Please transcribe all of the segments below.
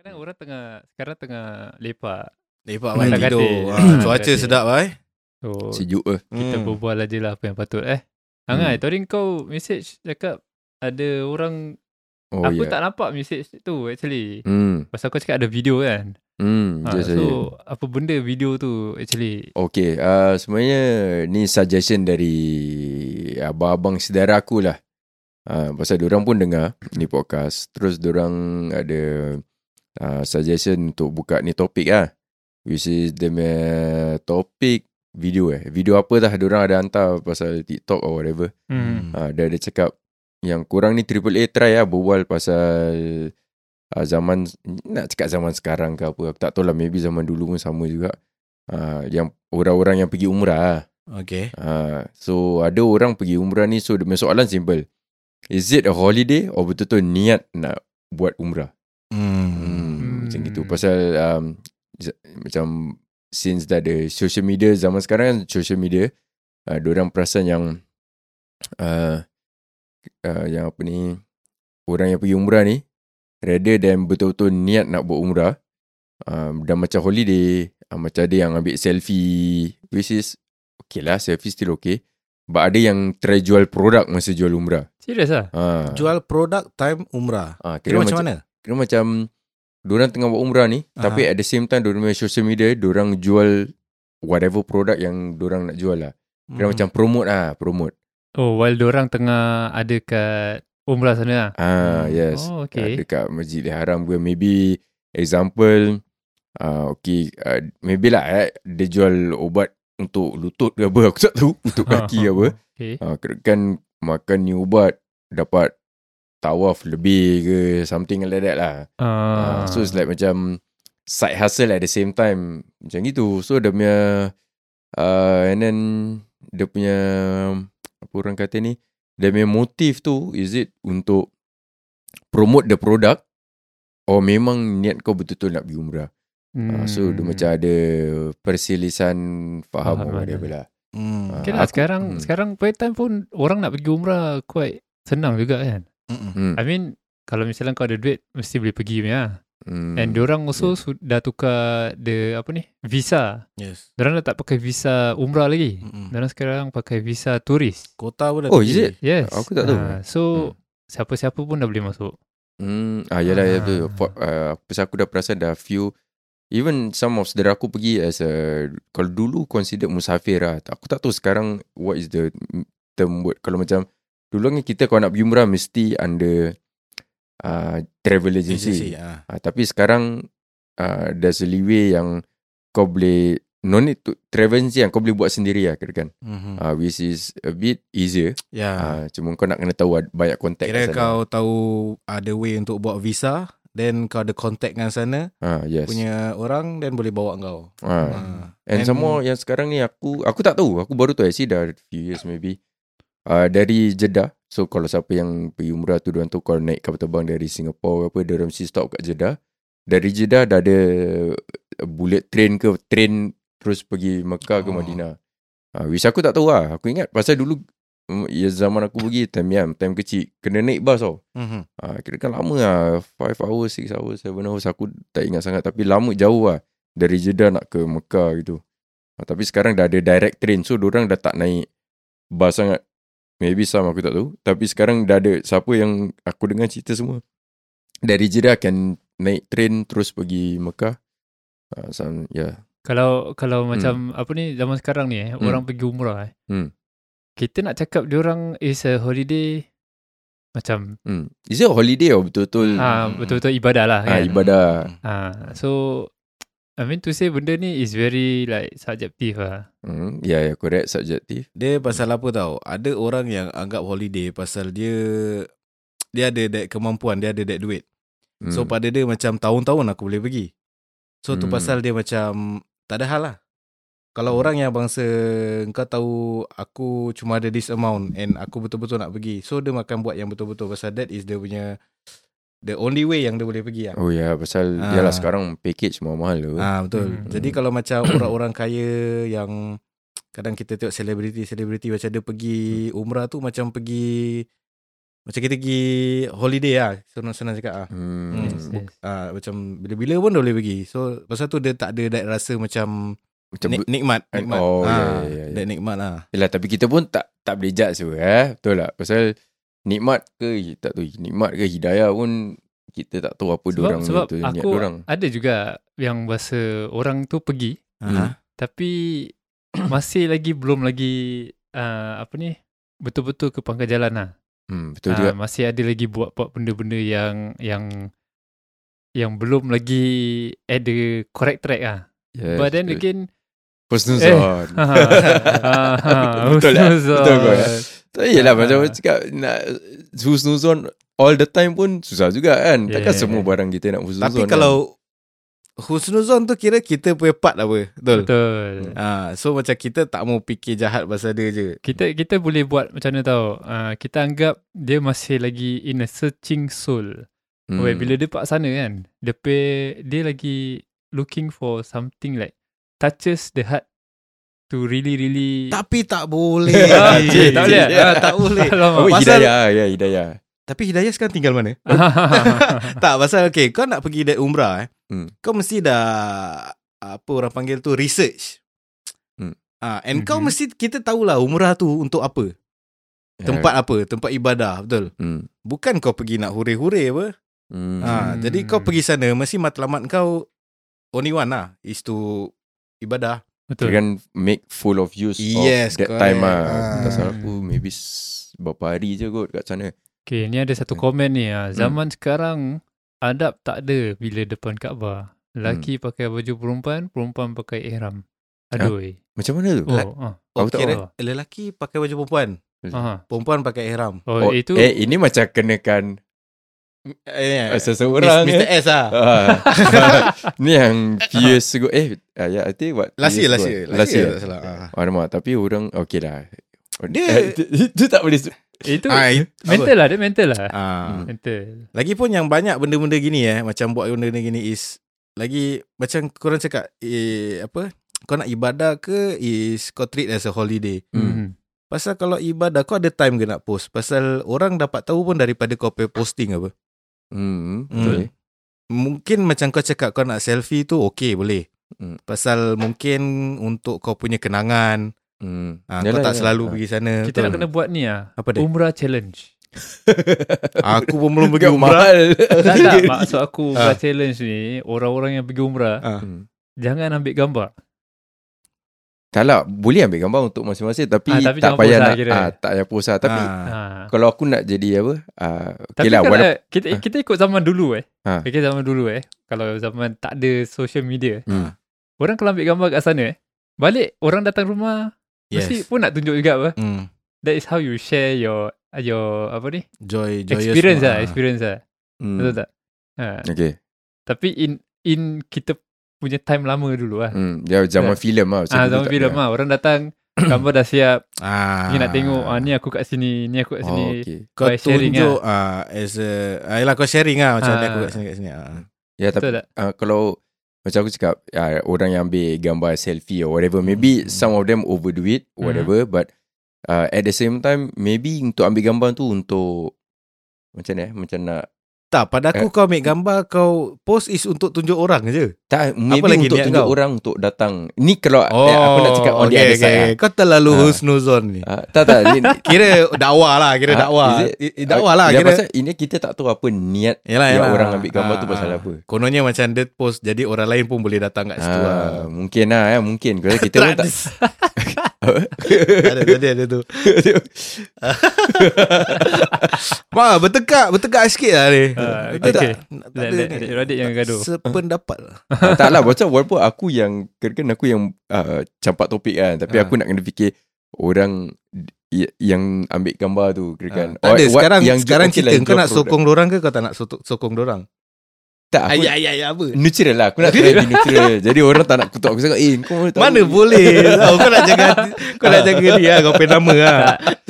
Kadang orang tengah sekarang tengah lepak. Lepak main tidur. Ha, Malam cuaca sedap ai. So Sejuk ke kita Hmm. berbual aja lah apa yang patut eh. Hangai, Hmm. tadi kau message cakap ada orang Oh aku ya tak nampak message tu actually. Hmm Pasal kau cakap ada video kan. Hmm Ha, yes, so saya. apa benda video tu actually Okay, uh, sebenarnya ni suggestion dari abang-abang saudara aku lah. Uh, pasal diorang pun dengar ni podcast. Terus diorang ada uh, suggestion untuk buka ni topik lah. Which is the topik video eh. Video apa dah diorang ada hantar pasal TikTok or whatever. hmm. Uh, dia ada cakap yang kurang ni AAA try lah berbual pasal uh, zaman nak cakap zaman sekarang ke apa aku tak tahu lah maybe zaman dulu pun sama juga uh, yang orang-orang yang pergi umrah lah. Okay. uh, so ada orang pergi umrah ni so dia soalan simple is it a holiday or betul-betul niat nak buat umrah Hmm. hmm, macam Hmm. gitu pasal um, macam since dah ada social media zaman sekarang kan social media uh, orang perasan yang uh, uh, yang apa ni orang yang pergi umrah ni rather than betul-betul niat nak buat umrah um, dan macam holiday uh, macam ada yang ambil selfie which is okay lah selfie still okay but ada yang try jual produk masa jual umrah Serius ah? uh, Jual produk time umrah. uh, Kira macam mana? kira macam Diorang tengah buat umrah ni Aha. Tapi at the same time Diorang punya social media Diorang jual Whatever produk yang Diorang nak jual lah Kira Hmm. macam promote lah Promote Oh, while orang tengah ada kat umrah sana lah. Ah Hmm. yes Oh, okay. okay. Dekat Masjidil Haram ke Maybe Example uh, Okay uh, Maybe lah eh, Dia jual ubat Untuk lutut ke apa Aku tak tahu Untuk kaki ke apa Okay. uh, Kan makan ni ubat Dapat Tawaf lebih ke Something like that lah Ah. Uh, so it's like macam side hustle at the same time macam gitu. So dia punya uh, and then dia punya apa orang kata ni dia punya motif tu is it untuk promote the product or memang niat kau betul-betul nak pergi umrah. Hmm. Uh, so dia macam ada persilisan faham whatever ada. lah. Hmm. Okay lah, Aku- sekarang hmm. sekarang time pun orang nak pergi umrah quite senang juga kan. Mm-mm. I mean kalau misalnya kau ada duit mesti boleh pergi punya. Hmm. And diorang also Yeah. sudah tukar the apa ni visa. Yes. Diorang dah tak pakai visa umrah lagi. Mm-mm. Diorang sekarang pakai visa turis. Kota pun dah Oh, is it? Yes. Aku tak tahu. Ah, so siapa-siapa pun dah boleh masuk. Hmm, ah yalah ya Ah. betul. For, uh, pasal aku dah perasan dah few even some of saudara aku pergi as a kalau dulu considered musafir lah. Aku tak tahu sekarang what is the term word kalau macam dulu kan kita kalau nak pergi umrah mesti under uh, travel agency. Agency. ah. Uh, tapi sekarang uh, there's a leeway yang kau boleh no need to travel agency yang kau boleh buat sendiri lah kira kan. Mhm. Uh, which is a bit easier. Ya. Uh, cuma kau nak kena tahu banyak kontak Kira sana. kau tahu ada way untuk buat visa, then kau ada contact dengan sana Ah yes. punya orang, then boleh bawa kau. Ah. Ah. And, And- some more yang sekarang ni aku aku tak tahu. Aku baru tahu actually dah few years maybe. Uh, dari Jeddah. So kalau siapa yang pergi umrah tu diorang tu kalau naik kapal terbang dari Singapore apa diorang mesti stop kat Jeddah. Dari Jeddah dah ada bullet train ke train terus pergi Mekah ke Oh. Madinah. Uh, which aku tak tahu lah. Aku ingat pasal dulu mm, ya zaman aku pergi time yang time kecil kena naik bas tau. Mhm. Ah, kira kan lama lah 5 hours, 6 hours, 7 hours Aku tak ingat sangat Tapi lama jauh lah Dari Jeddah nak ke Mekah gitu ah, Tapi sekarang dah ada direct train So orang dah tak naik Bas sangat Maybe some aku tak tahu Tapi sekarang dah ada Siapa yang aku dengar cerita semua Dari Jeddah akan naik train Terus pergi Mekah ah, some, yeah. Kalau kalau macam apa ni zaman sekarang ni eh Hmm. orang pergi umrah eh. Hmm. Kita nak cakap diorang is a holiday macam hmm. Is it a holiday or betul-betul ah betul-betul ibadah lah ah, kan. Ibadah Ah, so I mean to say benda ni is very like subjective lah. hmm. Ya yeah, yeah, correct Subjektif Dia pasal apa tau Ada orang yang anggap holiday Pasal dia Dia ada that kemampuan Dia ada that duit hmm. So pada dia macam Tahun-tahun aku boleh pergi So tu Hmm. pasal dia macam Tak ada hal lah Kalau Hmm. orang yang bangsa Kau tahu Aku cuma ada this amount And aku betul-betul nak pergi So dia makan buat yang betul-betul Pasal that is dia punya The only way yang dia boleh pergi lah Oh ya, pasal Ah. yalah sekarang package mahal tu. Ah betul. Hmm. Jadi kalau macam orang-orang kaya yang kadang kita tengok selebriti-selebriti macam dia pergi umrah tu macam pergi Macam kita pergi holiday lah. Senang-senang cakap lah. Hmm. Yes, yes. Ah, macam bila-bila pun dah boleh pergi. So pasal tu dia tak ada that rasa macam Macam nik, nikmat, Ah, nikmat. oh, ya, Ah, ya, ya, ya. That nikmat lah. Yelah tapi kita pun tak tak boleh judge tu eh. Betul tak? Pasal nikmat ke tak tahu nikmat ke hidayah pun kita tak tahu apa Sebab, orang sebab tu niat aku orang. ada juga yang bahasa orang tu pergi Hmm. tapi masih lagi belum lagi uh, apa ni betul-betul ke pangkal jalan lah. Hmm, betul Ah, juga. masih ada lagi buat-buat benda-benda yang yang yang belum lagi at the correct track ah. Yes, But then betul. again Husnuzon. ha, ha, ha, Betul lah. Betul kau, Tak yelah macam aku cakap nak husnuzon all the time pun susah juga kan. Takkan Yeah. semua barang kita nak husnuzon. Tapi kan? kalau husnuzon tu kira kita punya part apa. Betul. Betul. Ah, so macam kita tak mau fikir jahat pasal dia je. Kita kita boleh buat macam mana tau. Uh, kita anggap dia masih lagi in a searching soul. Hmm. Where bila dia pak sana kan, dia pe, dia lagi looking for something like touches the heart to really really Tapi tak boleh. Ah, cik, tak boleh? Ah, tak boleh. Alamak. Oh, Pasal- hidayah, ya hidayah. Tapi Hidayah sekarang tinggal mana? tak, pasal okay, kau nak pergi that umrah eh. Hmm. Kau mesti dah apa orang panggil tu research. Hmm. Ah, and kau Mhm. mesti kita tahulah umrah tu untuk apa? Tempat apa? Tempat ibadah, betul. Hmm. Bukan kau pergi nak hure-hure apa. Hmm. Ha, jadi kau pergi sana mesti matlamat kau only one lah is to ibadah. Betul. Kira kan make full of use Yes, of that correct. time lah. Ah. Tak salah aku maybe s- berapa hari je kot kat sana. Okay, ni ada satu komen ni. ah. Zaman sekarang, adab tak ada bila depan Kaabah. Lelaki pakai baju perempuan, perempuan pakai ihram. Aduh. eh. Macam mana tu? Oh, ah. Oh, Aku tak kira tahu. lelaki pakai baju perempuan, Aha. perempuan pakai ihram. Oh, itu eh ini macam kenakan Eh, uh, seseorang Mr. eh. S lah. Ah. ni yang few years ago eh uh, yeah, I think what Last year, last year. last Last year, tak salah. Ah. Alamak tapi orang okay lah Dia- Itu tak boleh itu Ah, i- mental lah, dia mental lah. Ah. Mental. Lagipun yang banyak benda-benda gini eh, macam buat benda-benda gini is lagi macam korang cakap eh apa? Kau nak ibadah ke is kau treat as a holiday. Hmm. Hmm. Pasal kalau ibadah kau ada time ke nak post. Pasal orang dapat tahu pun daripada kau pay posting apa. Hmm, Hmm. betul. Mungkin macam kau cakap kau nak selfie tu okay boleh. Hmm. Pasal mungkin untuk kau punya kenangan. Hmm. Ha, kau tak selalu pergi sana. Kita nak betul. kena buat ni ah. Apa dia? Umrah challenge. Aku pun belum pergi umrah. tak, tak, maksud aku Ah. umrah challenge ni, orang-orang yang pergi umrah, Ah. Hmm. jangan ambil gambar. Tak lah Boleh ambil gambar Untuk masing-masing Tapi, Ah, tapi tak payah nak kira. ah, Tak payah post lah Tapi. Ha. Kalau aku nak jadi apa Tapi Okay lah kalau walaupun, kita Ah. kita ikut zaman dulu eh. Ah. Okay, zaman dulu eh. Kalau zaman tak ada social media, hmm. orang kalau ambil gambar kat sana eh, balik orang datang rumah Yes. mesti pun nak tunjuk juga apa. Hmm. That is how you share your your apa ni? Joy, joyous. experience lah, ah. experience lah. Hmm. Betul tak? Ha. Okay Tapi in in kita punya time lama dulu lah. hmm. Dia zaman Ya. filem lah Ah, zaman filem ada. lah. Orang datang, gambar dah siap. Ah. Ni nak tengok, ah, ni aku kat sini, ni aku kat sini. Oh, okay. kau by sharing tunjuk ah as a yalah kau sharing ah macam Ah. ni aku kat sini kat sini ah. Ya tapi Betul tak? uh, Kalau Macam aku cakap uh, Orang yang ambil Gambar selfie or whatever Maybe Hmm. some of them overdo it Whatever But uh, At the same time Maybe untuk ambil gambar tu Untuk Macam ni eh Macam nak Tak, pada aku kau ambil gambar kau post is untuk tunjuk orang je. Tak Maybe lagi untuk tunjuk kau? orang Untuk datang Ni kalau eh, Aku nak cakap On the other side lah. Kau terlalu Ah. husnuzon ni. Ah, tak tak ni, Kira dakwah lah, kira Ah, dakwah. Dakwah lah Ya, kira. pasal ini kita tak tahu apa niat Yalah, yalah. orang ambil gambar tu Ah, pasal ah. apa. Kononnya macam dia post jadi orang lain pun boleh datang kat situ Ah, lah. mungkin lah ya, mungkin. Kita pun tak ada tadi ada tu. Ma, bertekak, bertekak sikit lah ni. Ah, Kita okay. tak, ada ni. adik-adik jangan gaduh. Sependapat lah. Ah, tak lah Macam walaupun aku yang Kan aku yang uh, Campak topik kan Tapi Ah. aku nak kena fikir Orang Yang ambil gambar tu Kira kan Ah, tak ada, what- sekarang yang sekarang okay cerita lah, kau nak sokong dorang ke kau tak nak sokong, sokong dorang? Tak aku Ayah, ayah, ayah apa? Neutral lah Aku nak try be neutral Jadi orang tak nak kutuk aku cakap Eh kau tahu Mana boleh tahu kau nak jaga kau nak jaga ni lah kau punya nama lah.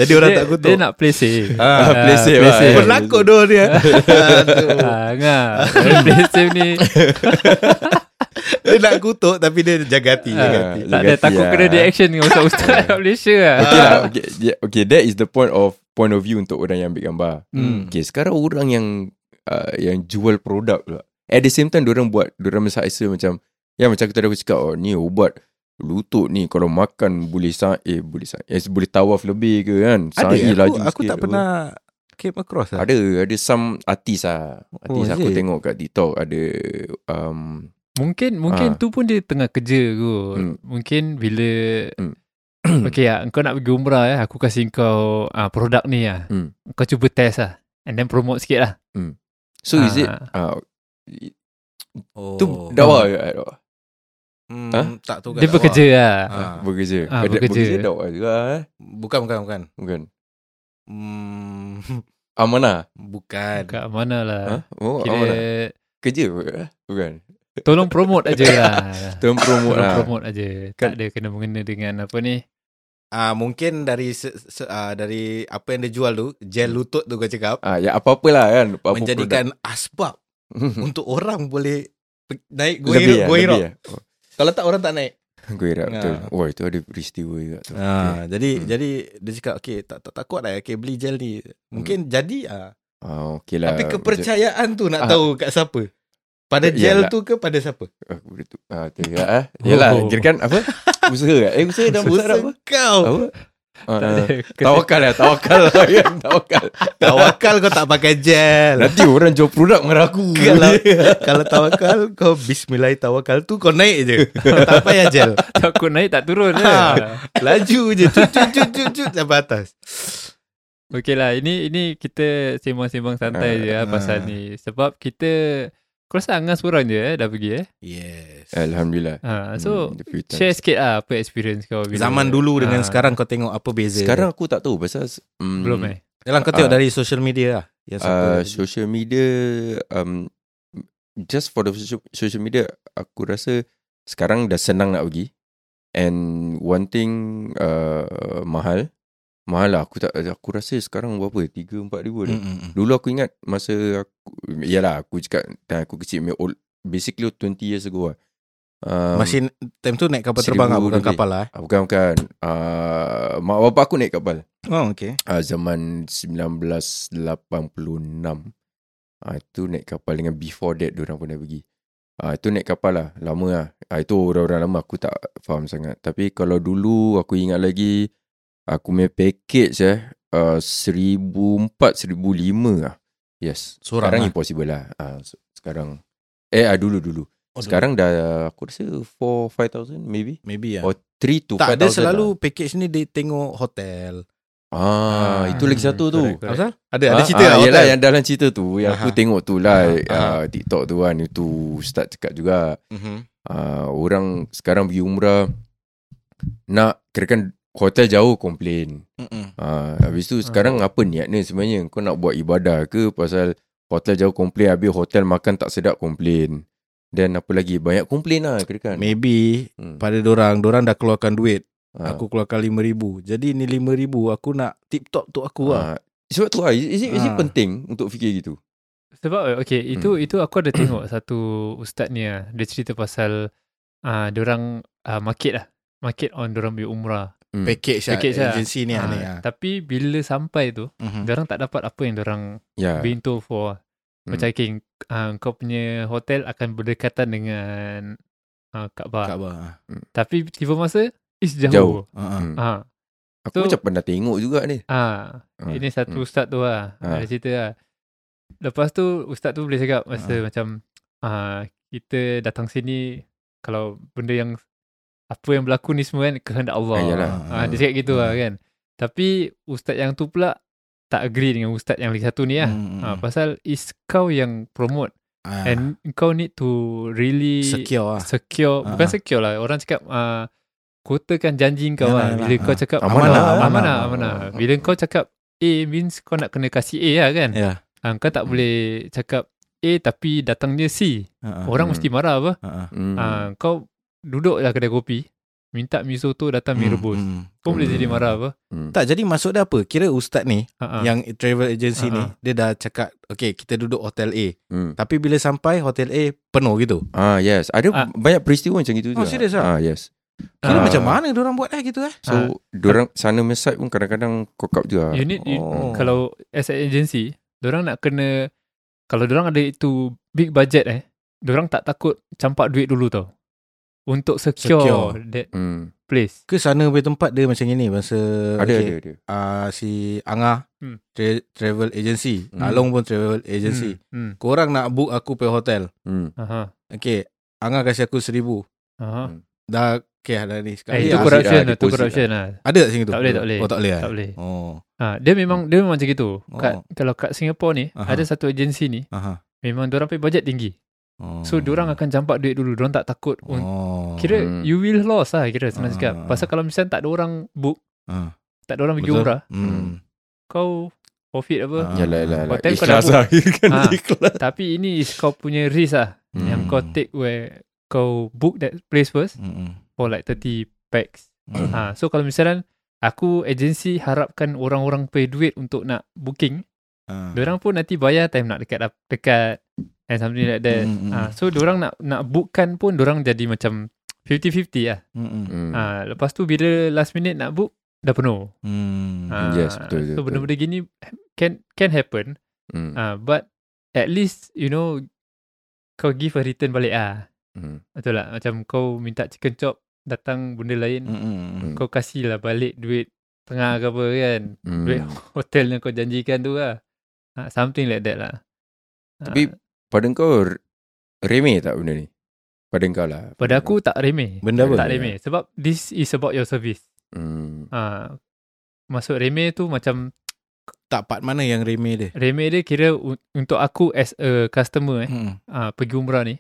Jadi orang dia, tak kutuk. Dia nak play safe. Ah, play safe lah. Penakut doh dia. Aduh. Ah, ngah. play safe ni. dia nak kutuk tapi dia jaga hati, jaga Ah, hati. Tak ada Jaga takut kena lah. dia action dengan ustaz-ustaz kat Malaysia lah. Okay lah okay, yeah, okay that is the point of point of view untuk orang yang ambil gambar. Hmm. Okay, sekarang orang yang uh, yang jual produk pula. At the same time, orang buat, orang masa macam, ya macam aku tadi aku cakap, oh ni ubat lutut ni kalau makan boleh sa eh boleh sa eh, boleh tawaf lebih ke kan. Ada Sa'i aku, laju aku tak apa. pernah came across lah. Ada, ada some artis lah. Artis Oh, aku is it? tengok kat TikTok ada um, Mungkin mungkin Ah. tu pun dia tengah kerja kot. Hmm. Mungkin bila Hmm. Okay lah, kau nak pergi umrah eh, aku kasih kau uh, produk ni lah. Hmm. Kau cuba test lah. And then promote sikit lah. so is it uh, Oh. tu dakwah ke dakwah? Hmm, Ha? Tak tu Dia bekerja lah. Ah. Bekerja. Ah, Ada- bekerja. Bekerja dakwah juga eh. Bukan, bukan, bukan. Bukan. Hmm, Amanah. bukan. Kat mana lah. Ha? Oh, amanah. Kira Kerja ke? Bukan. tolong promote aja lah. Term promote Tolong lah. promote aja. Tak Kan- ada kena mengena dengan apa ni. Ah mungkin dari se, se, ah, dari apa yang dia jual tu, gel lutut tu kau cakap, Ah, ya apa-apa lah kan. Apa menjadikan asbab produk. untuk orang boleh naik go lebih ya, lebih ya. Oh, Kalau tak orang tak naik. Go hero, betul. Ah. Wah, itu ada peristiwa juga tu. Ah, jadi Hmm. jadi dia cakap okey tak tak tak kuat lah okey beli gel ni. Mungkin jadi ah. Ah, okey lah. Tapi kepercayaan tu nak Ah. tahu kat siapa. Pada Ya, gel yalah. tu ke pada siapa? Aku boleh tu. Ah, tu ya. Ah. Yalah, Oh. kira kan apa? Usaha. Eh, usaha dalam bahasa Arab apa? kau. Apa? Ah, Tak ah. Tawakal lah, tawakal lah kan. Tawakal. Tawakal kau tak pakai gel. Nanti orang jual produk marah aku. kalau kalau tawakal kau bismillah tawakal tu kau naik je. tak payah gel. Takut naik tak turun Ha. lah. Laju je cut cut cut cut, cut sampai atas. Okey lah, ini ini kita sembang-sembang santai Ah, je lah ah. pasal ni. Sebab kita, kau rasa Angas seorang je eh dah pergi eh? Yes. Alhamdulillah. Ha, so, Hmm, share sikit lah apa experience kau. Bila, Zaman dulu dengan Ah. sekarang kau tengok apa beza. Sekarang aku tak tahu pasal um, Belum eh? Yalah kau tengok Ah. dari social media lah. Yang uh, social media um, just for the social, social media aku rasa sekarang dah senang nak pergi and one thing uh, mahal mahal lah aku tak aku rasa sekarang berapa 3 4 ribu dah. Mm, mm, mm. Dulu aku ingat masa aku yalah aku cakap time aku kecil old, basically 20 years ago lah. Um, Masih time tu naik kapal terbang lah bukan kapal lah. eh. ah, bukan bukan uh, mak bapak aku naik kapal Oh okey. uh, zaman 1986 Ah itu naik kapal dengan before that diorang pernah pergi. Ah itu naik kapal lah, lama lah. Ah itu orang-orang lama aku tak faham sangat. Tapi kalau dulu aku ingat lagi aku punya package eh uh, 1004 1005 lah. Yes. Seorang sekarang lah. impossible lah. Ah se- sekarang eh ah dulu dulu. Oh, sekarang dah aku rasa 4 5000 maybe. maybe ya. Or 3 to tak 5000. ada lah. selalu package ni dia tengok hotel. Ah, itu lagi satu tu. correct, correct. Apa Ada ada Ah, cerita ah, lah hotel. yang dalam cerita tu Yang aku Aha. tengok tu lah Aha, aha. uh, TikTok tu kan Itu Ustaz cakap juga Mhm. uh, Orang sekarang pergi umrah Nak Kirakan Hotel jauh komplain Mm-mm. uh, Habis tu sekarang apa niatnya sebenarnya Kau nak buat ibadah ke Pasal Hotel jauh komplain Habis hotel makan tak sedap komplain Dan apa lagi Banyak komplain lah kirakan Maybe hmm. pada dorang dorang dah keluarkan duit. Ah, Aku keluarkan 5000. Jadi ni 5000 aku nak tip top tu aku lah. ah, Sebab tu lah Is, is, it, is it penting Untuk fikir gitu Sebab okay, itu Hmm. itu aku ada tengok satu ustaz ni lah. Dia cerita pasal uh, orang uh, market lah. Market on orang pergi umrah. Hmm. Package, lah, Package lah. agensi ni Ah, ah, ni ah. Tapi bila sampai tu, Mhm. orang tak dapat apa yang orang Ya being told for. Hmm. Macam okay, uh, kau punya hotel akan berdekatan dengan uh, Kaabah. Kaabah. ah. Tapi tiba masa, is jauh. Jauh. Ah, ah. Ah, Aku So- macam pernah tengok juga ni ah, Ah, ini satu hmm. ustaz tu lah. Ah. Ada cerita lah. Lepas tu ustaz tu boleh cakap masa Ah. macam ah, kita datang sini kalau benda yang apa yang berlaku ni semua kan kehendak Allah. Ah, yalah. Ah, dia cakap gitu lah Hmm. kan. Tapi ustaz yang tu pula tak agree dengan ustaz yang lagi satu ni lah. Hmm, Ah, hmm. pasal is kau yang promote Ah. and kau need to really secure lah. secure bukan Ah. secure lah orang cakap uh, kotakan janji kau Yalah, lah yalah. bila kau Ah. cakap Amanah, amanah amanah. bila kau cakap A means kau nak kena kasih A lah kan Ya. Ah, kau tak Hmm. boleh cakap A tapi datangnya C Ah, ah. orang Hmm. mesti marah apa Ah, ah. hmm. Ah, kau duduk lah kedai kopi minta mi soto datang mi Hmm, rebus hmm. kau boleh Hmm. jadi marah apa Hmm. Tak jadi maksud dia apa? Kira ustaz ni ah. yang travel agency Ah, ni dia dah cakap okay kita duduk hotel A. Hmm. Tapi bila sampai hotel A penuh gitu. Ah yes, ada Ah. banyak peristiwa macam itu Oh, juga. serious ah? Ah yes. Kira Ah. macam mana orang buat eh gitu eh? So Ah. Diorang sana site pun kadang-kadang Cock up juga You need, you, Oh. kalau as an agency, orang nak kena, kalau orang ada itu big budget eh, orang tak takut campak duit dulu tau. Untuk secure, Secure. that hmm. place. Ke sana punya tempat dia macam ni masa Ada okay, ada ada Uh, si Angah Hmm. tra- travel agency, Hmm. Along pun travel agency. Hmm. Korang nak book aku pergi hotel. hmm. Aha. Okay, Angah kasih aku seribu. Aha. Hmm. Dah okay dah ni. Sekali Eh, itu deposit corruption lah, lah, itu corruption lah. Ada tak sini tu? Tak boleh, tak boleh. Oh tak boleh eh? Tak boleh. Oh. Ha, dia memang dia memang macam gitu. Kat, Oh. Kalau kat Singapore ni, Aha. ada satu agensi ni, Aha. memang orang pay budget tinggi. Oh. So, orang akan campak duit dulu. Orang tak takut. un- Oh. Kira Hmm. you will loss lah kira senang Ah, cakap. ah, Pasal kalau misalnya tak ada orang book, Ah. tak ada orang pergi umrah, Hmm. kau profit apa. Ah. Yalah yalah yalah. Hotel Ikhlas lah Kan ikhlas Tapi ini is kau punya risk lah. Hmm. Yang kau take where kau book that place first Hmm. for like 30 packs. Hmm. Ha, so kalau misalnya aku agensi harapkan orang-orang pay duit untuk nak booking, Ah. Diorang pun nanti bayar time nak dekat dekat and something like that. Mm, mm, Ah, mm. so diorang nak nak bookkan pun diorang jadi macam 50-50 lah. Hmm. Hmm. Ah, lepas tu bila last minute nak book dah penuh. Hmm. Ah, Yes, betul, betul, So benda-benda gini can can happen. Hmm. Ah, but at least you know kau give a return balik ah. Hmm. Betul lah Macam kau minta chicken chop datang benda lain, Hmm. kau kasih lah balik duit tengah ke apa kan. Hmm. Duit hotel yang kau janjikan tu lah. Ah, something like that lah. Tapi Ah, pada kau remeh tak benda ni? Pada kau lah. Pada aku tak remeh. Benda apa? Tak remeh. Sebab this is about your service. Hmm. Ha, masuk remeh tu macam Tak part mana yang remeh dia? remeh dia kira untuk aku as a customer eh Hmm. ha, pergi umrah ni.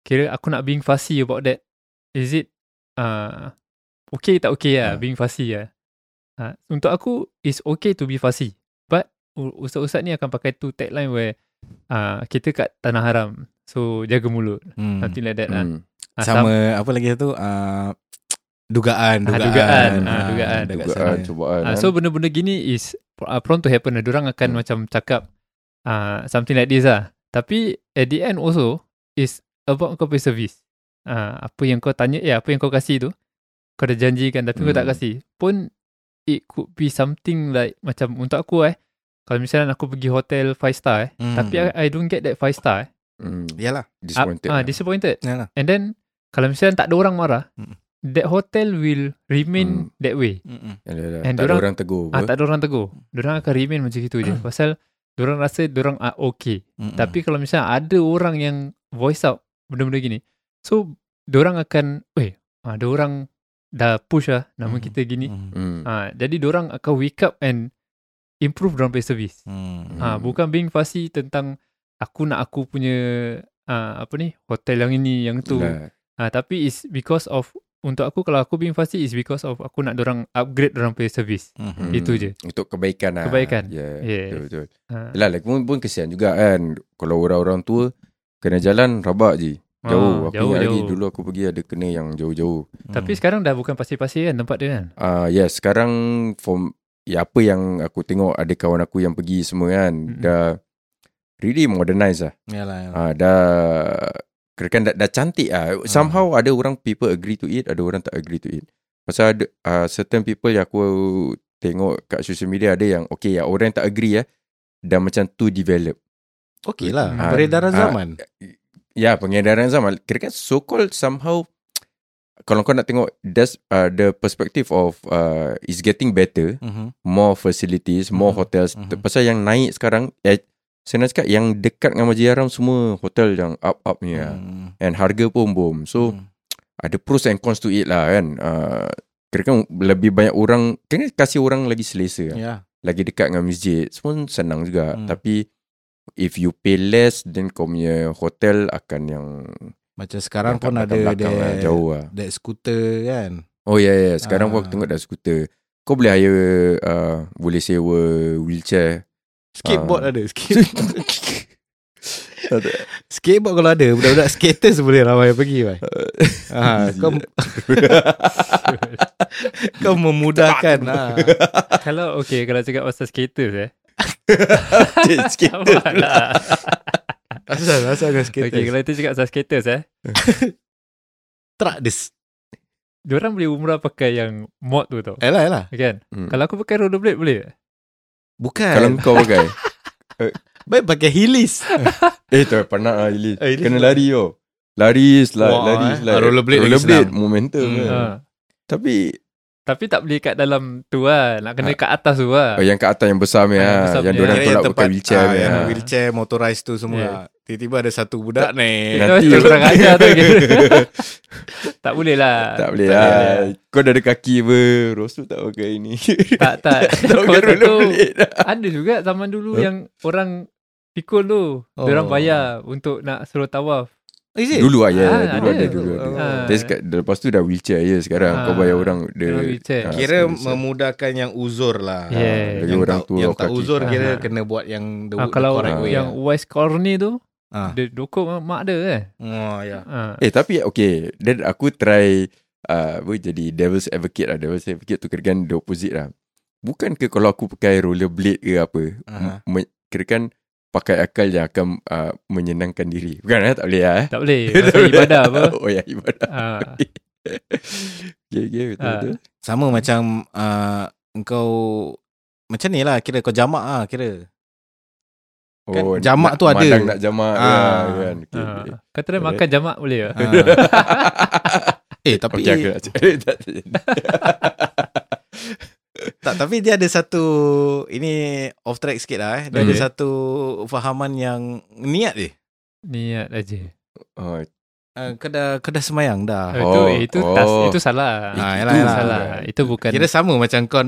Kira aku nak being fussy about that. Is it uh, okay tak okay lah Ha. being fussy lah. Ha, untuk aku is okay to be fussy. But ustaz-ustaz ni akan pakai tu tagline where uh, kita kat tanah haram. So jaga mulut. Hmm. Something like that lah. Hmm. Ha, Sama apa lagi tu? Uh, dugaan, dugaan. dugaan, ah, Ah, dugaan. Cubaan, sana. cubaan. Uh, kan? so benda-benda gini is uh, prone to happen. Orang akan Hmm. macam cakap uh, something like this lah. Tapi at the end also is about kau punya service. Uh, apa yang kau tanya, ya apa yang kau kasih tu, kau dah janjikan tapi kau tak Hmm. kasih. Pun it could be something like macam untuk aku eh, kalau misalnya aku pergi hotel 5 star eh, Hmm. tapi I, I don't get that 5 star eh. Hmm. Yalah. Disappointed. Ah, lah. disappointed. Yalah. And then kalau misalnya tak ada orang marah, Hmm. that hotel will remain Hmm. that way. Hmm. Yalah, yalah. And Tak ada dorang- orang tegur Ah, tak ada orang tegur. Diorang akan remain macam itu je. Pasal diorang rasa diorang are okay. Hmm. Tapi kalau misalnya ada orang yang voice out benda-benda gini. So, diorang akan, eh, ada orang dah push lah nama Hmm. kita gini. Hmm. Hmm. Ah, jadi diorang akan wake up and improve diorang punya service. Hmm. Ah, bukan being fussy tentang aku nak aku punya ah, apa ni hotel yang ini yang tu. Yalah. Ah, tapi is because of untuk aku kalau aku being fussy is because of aku nak diorang upgrade diorang punya service. Hmm. Itu je. Untuk kebaikan lah. Kebaikan. Ya, Yes. betul, betul. Ah. Lagi pun, pun kesian juga kan. Kalau orang-orang tua, kena jalan rabak je. Jauh. Ah, aku ingat lagi jauh. dulu aku pergi ada kena yang jauh-jauh. Tapi sekarang dah bukan pasir-pasir kan tempat dia kan? Ah uh, yes, sekarang from ya apa yang aku tengok ada kawan aku yang pergi semua kan, Mm-mm. dah really modernize lah. Yalah, yalah. Ah dah kira dah, dah cantik ah. Somehow ada orang people agree to it, ada orang tak agree to it. Pasal ada uh, certain people yang aku tengok kat social media ada yang okay ya orang yang tak agree ya dah macam too develop. Okey lah. Ah, Peredaran zaman. Ya, pengedaran zaman. Kira kan so called somehow kalau kau nak tengok that's uh, the perspective of uh, is getting better, Mhm. more facilities, more Mhm. hotels. Mhm. Pasal yang naik sekarang eh, saya nak cakap yang dekat dengan Masjid Haram semua hotel yang up-up ni lah. Hmm. And harga pun boom. So Hmm. ada pros and cons to it lah kan. Uh, kira kan lebih banyak orang, kira kasih orang lagi selesa. lah. Ya. Lagi dekat dengan masjid. Pun senang juga. Hmm. Tapi if you pay less, then kau punya hotel akan yang Macam sekarang pun ada belakang lah, jauh lah. that scooter kan. Oh ya yeah, yeah. sekarang pun aku Ah. tengok dah skuter. Kau boleh hire uh, boleh sewa wheelchair. Skateboard Ah. ada. Skateboard. skateboard kalau ada, budak-budak skaters boleh ramai pergi bai. ha, kau kau memudahkan ha. kalau okay, kalau cakap pasal skaters eh. skater. lah. Asal asal kau skaters. okay, kalau kita cakap pasal skaters eh. truck this. Diorang boleh umrah pakai yang mod tu tau. Elah, elah. Kan? Hmm. Kalau aku pakai rollerblade boleh tak? Bukan. Kalau kau pakai Baik pakai heelys. Eh tak pernah lah Ilis Eh, Ilis Kena lari tau Lari slide Wah, Lari eh. slide Ah, rollerblade lagi Rollerblade senang. momentum Hmm. kan. Ha. Tapi Tapi tak boleh kat dalam tu lah. Nak kena kat atas tu lah. oh, Yang kat atas yang besar Ah, punya yang Yang diorang tolak pakai wheelchair ah, punya yang wheelchair motorized tu semua. Yeah. Tiba-tiba ada satu budak ni. Nanti- kurang ajar tu. tak boleh lah. Tak boleh tak lah Kau dah ada kaki apa Rosu tak pakai ni Tak, tak. Tak pakai tu rollerblade ada juga zaman dulu Huh? yang orang pikul tu. Oh. Diorang bayar untuk nak suruh tawaf. Is it? Dulu lah ya Ah, Dulu ada. ada Dulu ada Ah. Tapi sekat- Lepas tu dah wheelchair je sekarang Kau Ah. bayar orang dia, Orang ah, Kira memudahkan yang uzur lah. Yeah. Bagi Yang orang tak, tua yang kaki. tak uzur kira Ah. kena buat yang the, the kalau correct way. yang wise corny tu, Ah. dia dokok mak- dia kan. Oh ya. Ah. Eh tapi okay Then aku try uh, Apa jadi Devil's advocate lah Devil's advocate tu kira kan The opposite lah Bukan ke kalau aku pakai rollerblade ke apa Aha. me- Kira kan Pakai akal yang akan uh, Menyenangkan diri Bukan eh Tak boleh lah eh Tak boleh. Pasal ibadah apa. Oh ya ibadah Ah. Okay okay betul Ah. betul Sama macam uh, engkau macam ni lah kira kau jamak ah kira. Kan jamak nak- tu ada. Madang nak jamak Ah. ah. kan okay, Ah. okay. Kau try makan jamak boleh tak? Ah. eh tapi Okay aku nak cakap Tak, tak, tapi dia ada satu ini off track sikit lah eh. Dia ada Okay. satu fahaman yang niat je. Niat aja. oh, Uh, kau dah semayang dah. Oh, Oh, itu itu oh. tas itu salah. Ah, itu yalah, yalah. salah. Itu bukan Kira sama macam kau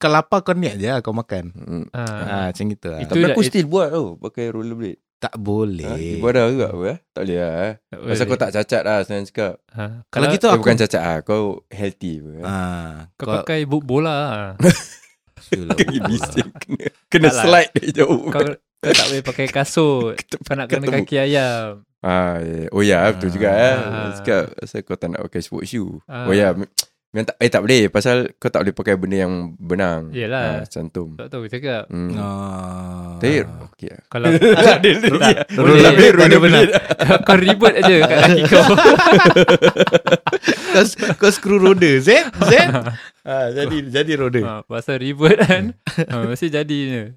kau lapar kau niat je lah kau makan. mm. ah, Ah, macam gitu lah. Itu Tapi aku it- still buat tau Pakai rollerblade Tak ha? boleh. Ibadah juga apa eh? Tak boleh lah eh? tak Pasal boleh. kau tak cacat lah Senang cakap Ah, Kalau gitu Eh, aku bukan cacat lah Kau healthy apa eh? Ah, kau pakai boot bola. ah. Kaki bising Kena, kena Tak lah. slide dari jauh kau kau tak boleh pakai kasut. Kau nak kena ketemu. kaki ayam. ah, ya. Oh ya betul juga eh. Ah. Cakap Pasal kau tak nak pakai sport shoe Ah. Oh ya Memang tak, eh tak boleh Pasal kau tak boleh pakai benda yang benang Yelah. ah, Cantum Tak tahu cakap. hmm. Ah. Tapi okay lah Kalau Tak, boleh. Rollerblade Tak ada benar. kau ribet aja kat kaki kau. kau, kau screw roda Z Z ah, jadi jadi roda ha, pasal ribet kan. ha, mesti jadinya.